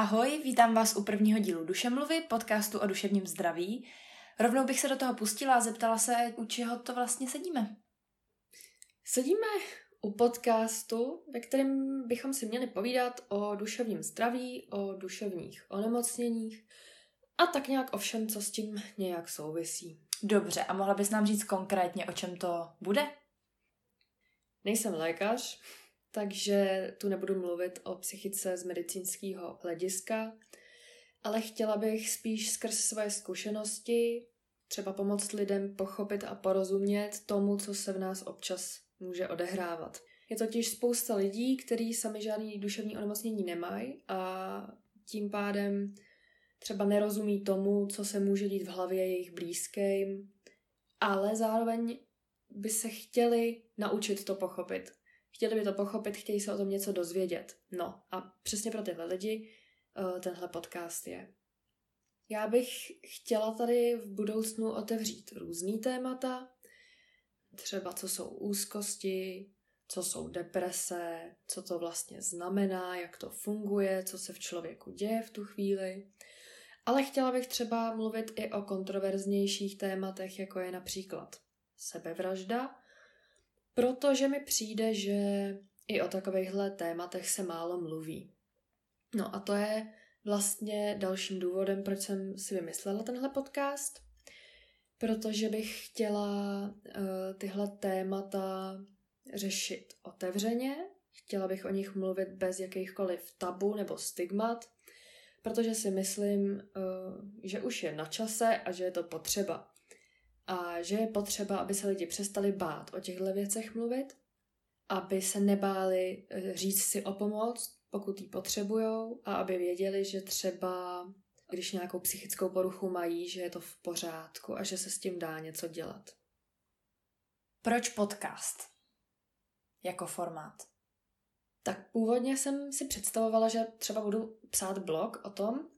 Ahoj, vítám vás u prvního dílu Dušemluvy, podcastu o duševním zdraví. Rovnou bych se do toho pustila a zeptala se, u čeho to vlastně sedíme. Sedíme u podcastu, ve kterém bychom si měli povídat o duševním zdraví, o duševních onemocněních a tak nějak o všem, co s tím nějak souvisí. Dobře, a mohla bys nám říct konkrétně, o čem to bude? Nejsem lékař, takže tu nebudu mluvit o psychice z medicínského hlediska, ale chtěla bych spíš skrz své zkušenosti třeba pomoct lidem pochopit a porozumět tomu, co se v nás občas může odehrávat. Je totiž spousta lidí, kteří sami žádný duševní onemocnění nemají a tím pádem třeba nerozumí tomu, co se může dít v hlavě jejich blízkým, ale zároveň by se chtěli naučit to pochopit. Chtěli by to pochopit, chtějí se o tom něco dozvědět. No a přesně pro tyhle lidi uh, tenhle podcast je. Já bych chtěla tady v budoucnu otevřít různý témata, třeba co jsou úzkosti, co jsou deprese, co to vlastně znamená, jak to funguje, co se v člověku děje v tu chvíli. Ale chtěla bych třeba mluvit i o kontroverznějších tématech, jako je například sebevražda, protože mi přijde, že i o takovýchhle tématech se málo mluví. No a to je vlastně dalším důvodem, proč jsem si vymyslela tenhle podcast, protože bych chtěla uh, tyhle témata řešit otevřeně, chtěla bych o nich mluvit bez jakýchkoliv tabu nebo stigmat, protože si myslím, uh, že už je na čase a že je to potřeba. A že je potřeba, aby se lidi přestali bát o těchto věcech mluvit, aby se nebáli eh, říct si o pomoc, pokud ji potřebujou a aby věděli, že třeba když nějakou psychickou poruchu mají, že je to v pořádku a že se s tím dá něco dělat. Proč podcast? Jako formát. Tak původně jsem si představovala, že třeba budu psát blog o tom,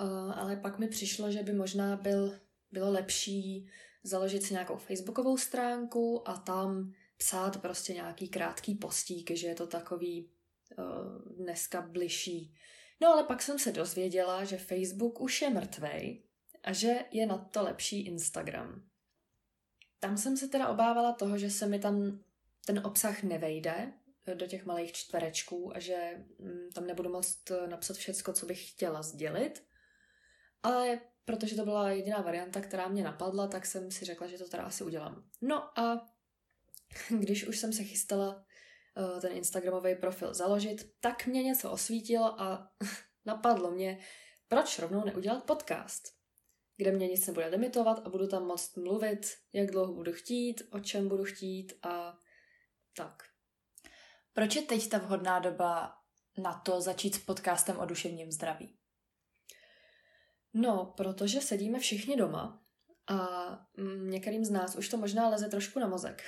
eh, ale pak mi přišlo, že by možná byl, bylo lepší založit si nějakou facebookovou stránku a tam psát prostě nějaký krátký postík, že je to takový uh, dneska bližší. No ale pak jsem se dozvěděla, že Facebook už je mrtvej a že je na to lepší Instagram. Tam jsem se teda obávala toho, že se mi tam ten obsah nevejde do těch malých čtverečků a že mm, tam nebudu moct napsat všecko, co bych chtěla sdělit. Ale protože to byla jediná varianta, která mě napadla, tak jsem si řekla, že to teda asi udělám. No a když už jsem se chystala uh, ten Instagramový profil založit, tak mě něco osvítilo a napadlo mě, proč rovnou neudělat podcast, kde mě nic nebude limitovat a budu tam moct mluvit, jak dlouho budu chtít, o čem budu chtít a tak. Proč je teď ta vhodná doba na to začít s podcastem o duševním zdraví? No, protože sedíme všichni doma a mm, některým z nás už to možná leze trošku na mozek.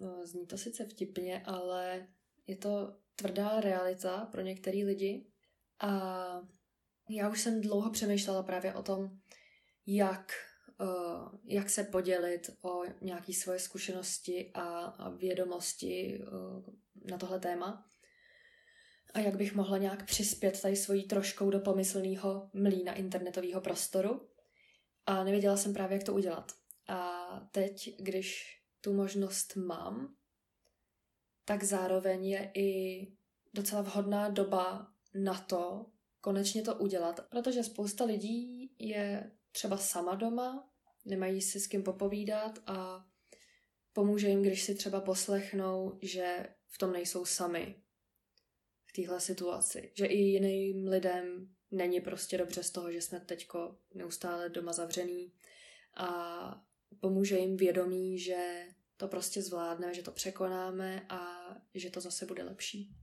No, zní to sice vtipně, ale je to tvrdá realita pro některé lidi. A já už jsem dlouho přemýšlela právě o tom, jak, uh, jak se podělit o nějaké svoje zkušenosti a, a vědomosti uh, na tohle téma. A jak bych mohla nějak přispět tady svojí troškou do pomyslného mlína internetového prostoru. A nevěděla jsem právě, jak to udělat. A teď, když tu možnost mám, tak zároveň je i docela vhodná doba na to konečně to udělat, protože spousta lidí je třeba sama doma, nemají si s kým popovídat a pomůže jim, když si třeba poslechnou, že v tom nejsou sami v téhle situaci. Že i jiným lidem není prostě dobře z toho, že jsme teďko neustále doma zavřený a pomůže jim vědomí, že to prostě zvládneme, že to překonáme a že to zase bude lepší.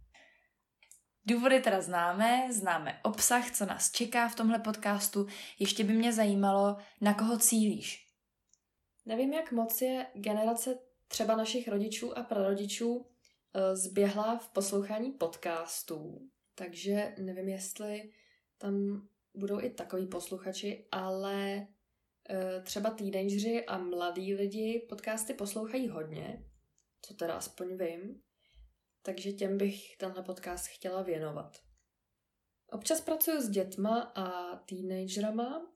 Důvody teda známe, známe obsah, co nás čeká v tomhle podcastu. Ještě by mě zajímalo, na koho cílíš. Nevím, jak moc je generace třeba našich rodičů a prarodičů zběhla v poslouchání podcastů, takže nevím, jestli tam budou i takový posluchači, ale Eh, třeba teenageři a mladí lidi podcasty poslouchají hodně, co teda aspoň vím, takže těm bych tenhle podcast chtěla věnovat. Občas pracuji s dětma a teenagerama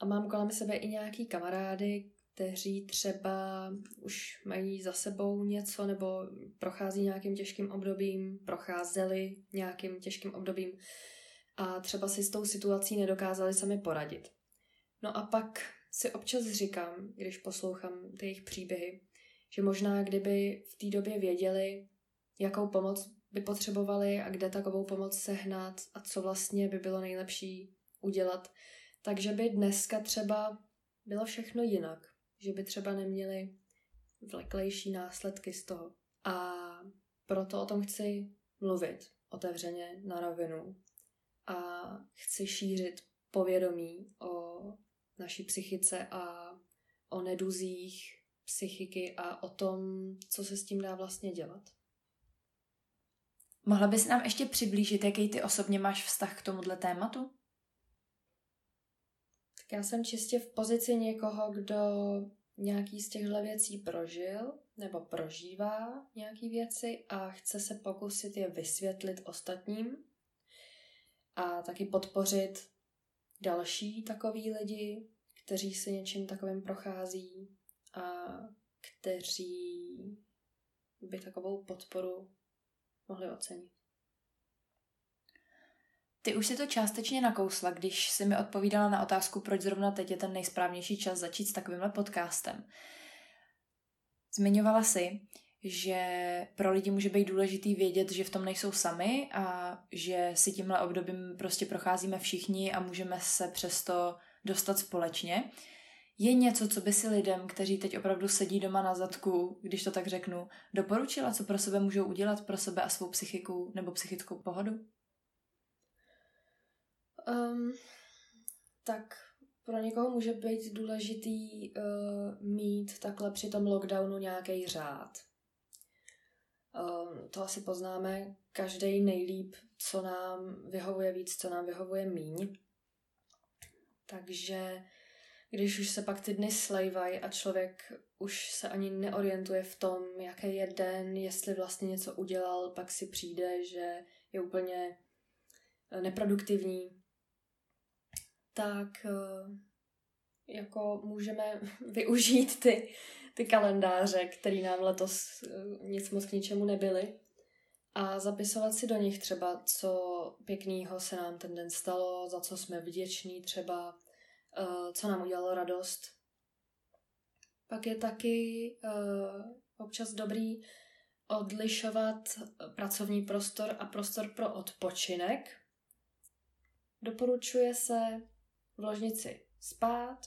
a mám kolem sebe i nějaký kamarády, kteří třeba už mají za sebou něco nebo prochází nějakým těžkým obdobím, procházeli nějakým těžkým obdobím a třeba si s tou situací nedokázali sami poradit. No a pak si občas říkám, když poslouchám ty jejich příběhy, že možná kdyby v té době věděli, jakou pomoc by potřebovali a kde takovou pomoc sehnat a co vlastně by bylo nejlepší udělat, takže by dneska třeba bylo všechno jinak, že by třeba neměli vleklejší následky z toho. A proto o tom chci mluvit otevřeně na rovinu a chci šířit povědomí o naší psychice a o neduzích psychiky a o tom, co se s tím dá vlastně dělat. Mohla bys nám ještě přiblížit, jaký ty osobně máš vztah k tomuhle tématu? Já jsem čistě v pozici někoho, kdo nějaký z těchto věcí prožil nebo prožívá nějaký věci a chce se pokusit je vysvětlit ostatním a taky podpořit další takový lidi, kteří si něčím takovým prochází a kteří by takovou podporu mohli ocenit. Ty už si to částečně nakousla, když si mi odpovídala na otázku, proč zrovna teď je ten nejsprávnější čas začít s takovýmhle podcastem. Zmiňovala si, že pro lidi může být důležitý vědět, že v tom nejsou sami a že si tímhle obdobím prostě procházíme všichni a můžeme se přesto dostat společně. Je něco, co by si lidem, kteří teď opravdu sedí doma na zadku, když to tak řeknu, doporučila, co pro sebe můžou udělat pro sebe a svou psychiku nebo psychickou pohodu? Um, tak pro někoho může být důležitý uh, mít takhle při tom lockdownu nějaký řád. Um, to asi poznáme každý nejlíp, co nám vyhovuje víc, co nám vyhovuje míň. Takže když už se pak ty dny slejvají a člověk už se ani neorientuje v tom, jaký je den, jestli vlastně něco udělal, pak si přijde, že je úplně eh, neproduktivní, tak eh, jako můžeme využít ty, ty kalendáře, které nám letos eh, nic moc k ničemu nebyly a zapisovat si do nich třeba, co pěkného se nám ten den stalo, za co jsme vděční třeba, uh, co nám udělalo radost. Pak je taky občas dobrý odlišovat pracovní prostor a prostor pro odpočinek. Doporučuje se v ložnici spát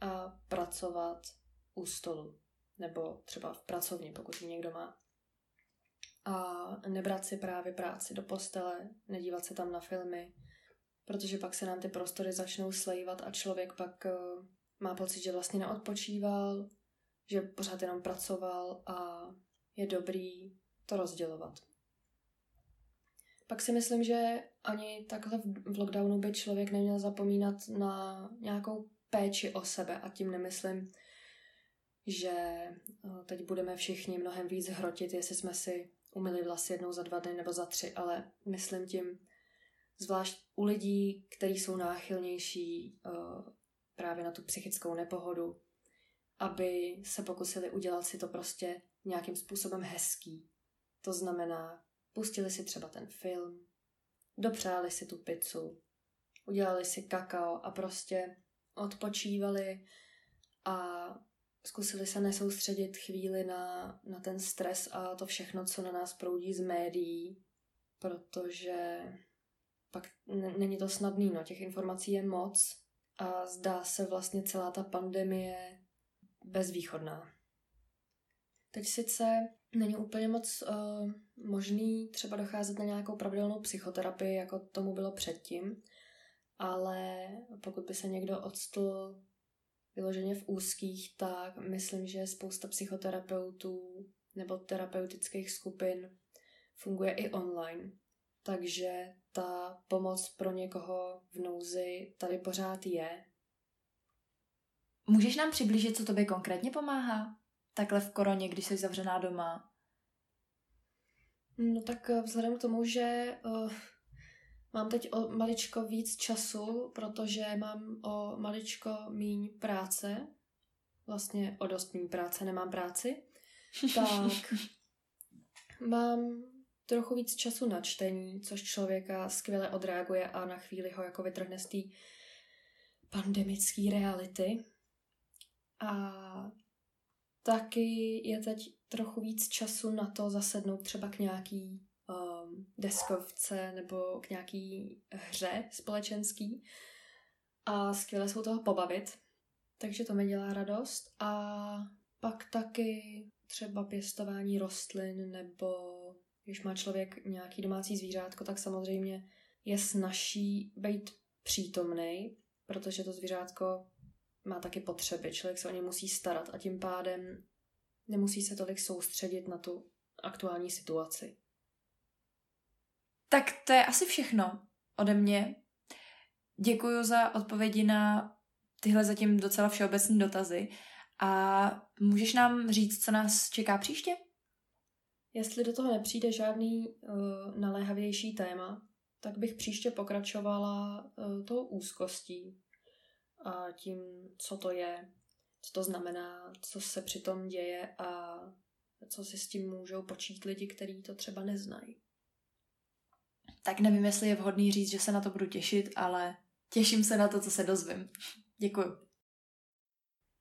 a pracovat u stolu. Nebo třeba v pracovní, pokud ji někdo má. A nebrat si právě práci do postele, nedívat se tam na filmy, protože pak se nám ty prostory začnou slejvat a člověk pak uh, má pocit, že vlastně neodpočíval, že pořád jenom pracoval a je dobrý to rozdělovat. Pak si myslím, že ani takhle v lockdownu by člověk neměl zapomínat na nějakou péči o sebe a tím nemyslím, že eh, teď budeme všichni mnohem víc hrotit, jestli jsme si umyli vlasy jednou za dva dny nebo za tři, ale myslím tím zvlášť u lidí, kteří jsou náchylnější uh, právě na tu psychickou nepohodu, aby se pokusili udělat si to prostě nějakým způsobem hezký. To znamená, pustili si třeba ten film, dopřáli si tu pizzu, udělali si kakao a prostě odpočívali a zkusili se nesoustředit chvíli na, na ten stres a to všechno, co na nás proudí z médií, protože pak není to snadný, no, těch informací je moc a zdá se vlastně celá ta pandemie bezvýchodná. Teď sice není úplně moc uh, možný třeba docházet na nějakou pravidelnou psychoterapii, jako tomu bylo předtím, ale pokud by se někdo odstl vyloženě v úzkých, tak myslím, že spousta psychoterapeutů nebo terapeutických skupin funguje i online. Takže ta pomoc pro někoho v nouzi tady pořád je. Můžeš nám přiblížit, co tobě konkrétně pomáhá? Takhle v koroně, když jsi zavřená doma? No tak eh, vzhledem k tomu, že uh, Mám teď o maličko víc času, protože mám o maličko míň práce. Vlastně o dost míň práce, nemám práci. Tak mám trochu víc času na čtení, což člověka skvěle odreaguje a na chvíli ho jako vytrhne z té pandemické reality. A taky je teď trochu víc času na to zasednout třeba k nějaký um, deskovce nebo k nějaký hře společenský a skvěle se u toho pobavit. Takže to mi dělá radost. A pak taky třeba pěstování rostlin nebo když má člověk nějaký domácí zvířátko, tak samozřejmě je snažší být přítomný, protože to zvířátko má taky potřeby. Člověk se o ně musí starat a tím pádem nemusí se tolik soustředit na tu aktuální situaci. Tak to je asi všechno ode mě. Děkuji za odpovědi na tyhle zatím docela všeobecné dotazy. A můžeš nám říct, co nás čeká příště? Jestli do toho nepřijde žádný uh, naléhavější téma, tak bych příště pokračovala uh, tou úzkostí tím, co to je, co to znamená, co se při tom děje a co si s tím můžou počít lidi, kteří to třeba neznají. Tak nevím, jestli je vhodný říct, že se na to budu těšit, ale těším se na to, co se dozvím. Děkuji.